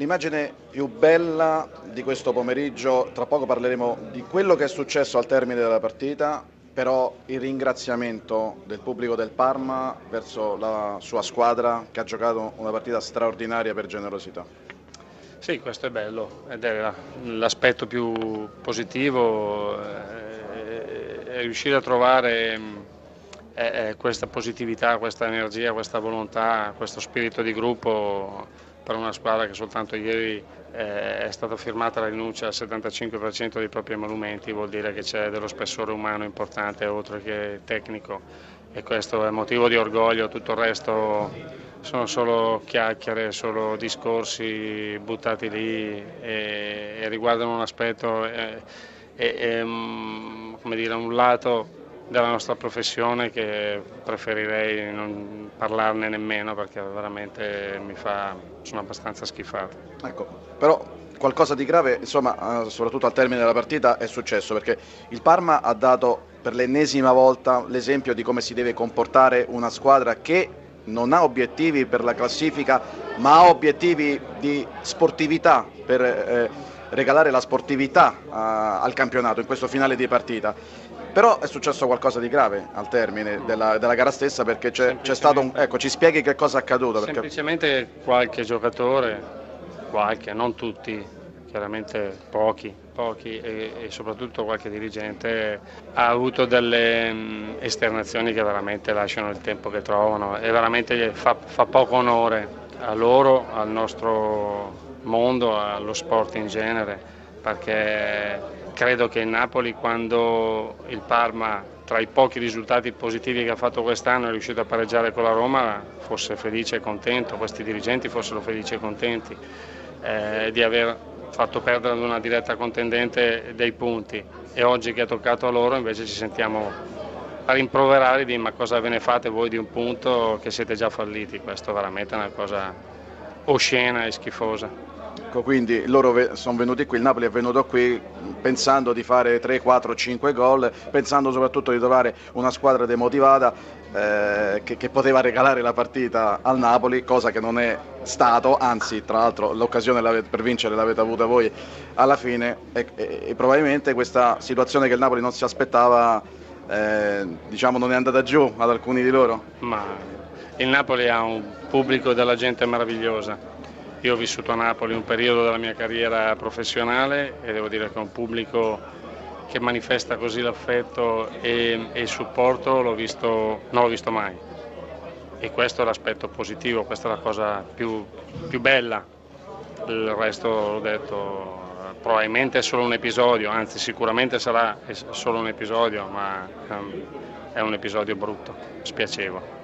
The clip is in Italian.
L'immagine più bella di questo pomeriggio, tra poco parleremo di quello che è successo al termine della partita, però il ringraziamento del pubblico del Parma verso la sua squadra che ha giocato una partita straordinaria per generosità. Sì, questo è bello ed è l'aspetto più positivo, eh, è riuscire a trovare eh, questa positività, questa energia, questa volontà, questo spirito di gruppo per una squadra che soltanto ieri eh, è stata firmata la rinuncia al 75% dei propri emolumenti, vuol dire che c'è dello spessore umano importante oltre che tecnico. E questo è motivo di orgoglio, tutto il resto sono solo chiacchiere, solo discorsi buttati lì e, e riguardano un aspetto, e, e, come dire, un lato della nostra professione che preferirei non parlarne nemmeno perché veramente mi fa, sono abbastanza schifato. Ecco, però qualcosa di grave, insomma, eh, soprattutto al termine della partita è successo perché il Parma ha dato per l'ennesima volta l'esempio di come si deve comportare una squadra che non ha obiettivi per la classifica, ma ha obiettivi di sportività per eh, regalare la sportività uh, al campionato in questo finale di partita però è successo qualcosa di grave al termine della, della gara stessa perché c'è, c'è stato un... Ecco, ci spieghi che cosa è accaduto? Perché... Semplicemente qualche giocatore, qualche, non tutti, chiaramente pochi, pochi e, e, soprattutto qualche dirigente ha avuto delle mh, esternazioni che veramente lasciano il tempo che trovano e veramente fa, fa poco onore a loro, al nostro mondo, allo sport in genere perché credo che il Napoli quando il Parma tra i pochi risultati positivi che ha fatto quest'anno è riuscito a pareggiare con la Roma fosse felice e contento, questi dirigenti fossero felici e contenti eh, di aver fatto perdere ad una diretta contendente dei punti. E oggi che è toccato a loro invece ci sentiamo a rimproverare di ma cosa ve ne fate voi di un punto che siete già falliti, questo veramente è una cosa oscena e schifosa. Ecco, quindi loro sono venuti qui, il Napoli è venuto qui pensando di fare 3, 4, 5 gol, pensando soprattutto di trovare una squadra demotivata eh, che, che, poteva regalare la partita al Napoli, cosa che non è stato, anzi tra l'altro l'occasione per vincere l'avete avuta voi alla fine e, e, e, probabilmente questa situazione che il Napoli non si aspettava eh, diciamo non è andata giù ad alcuni di loro. Ma il Napoli ha un pubblico della gente meravigliosa io ho vissuto a Napoli un periodo della mia carriera professionale e devo dire che un pubblico che manifesta così l'affetto e, e il supporto l'ho visto, non l'ho visto mai. E questo è l'aspetto positivo, questa è la cosa più, più bella. Il resto l'ho detto, probabilmente è solo un episodio, anzi sicuramente sarà solo un episodio, ma um, è un episodio brutto, spiacevole.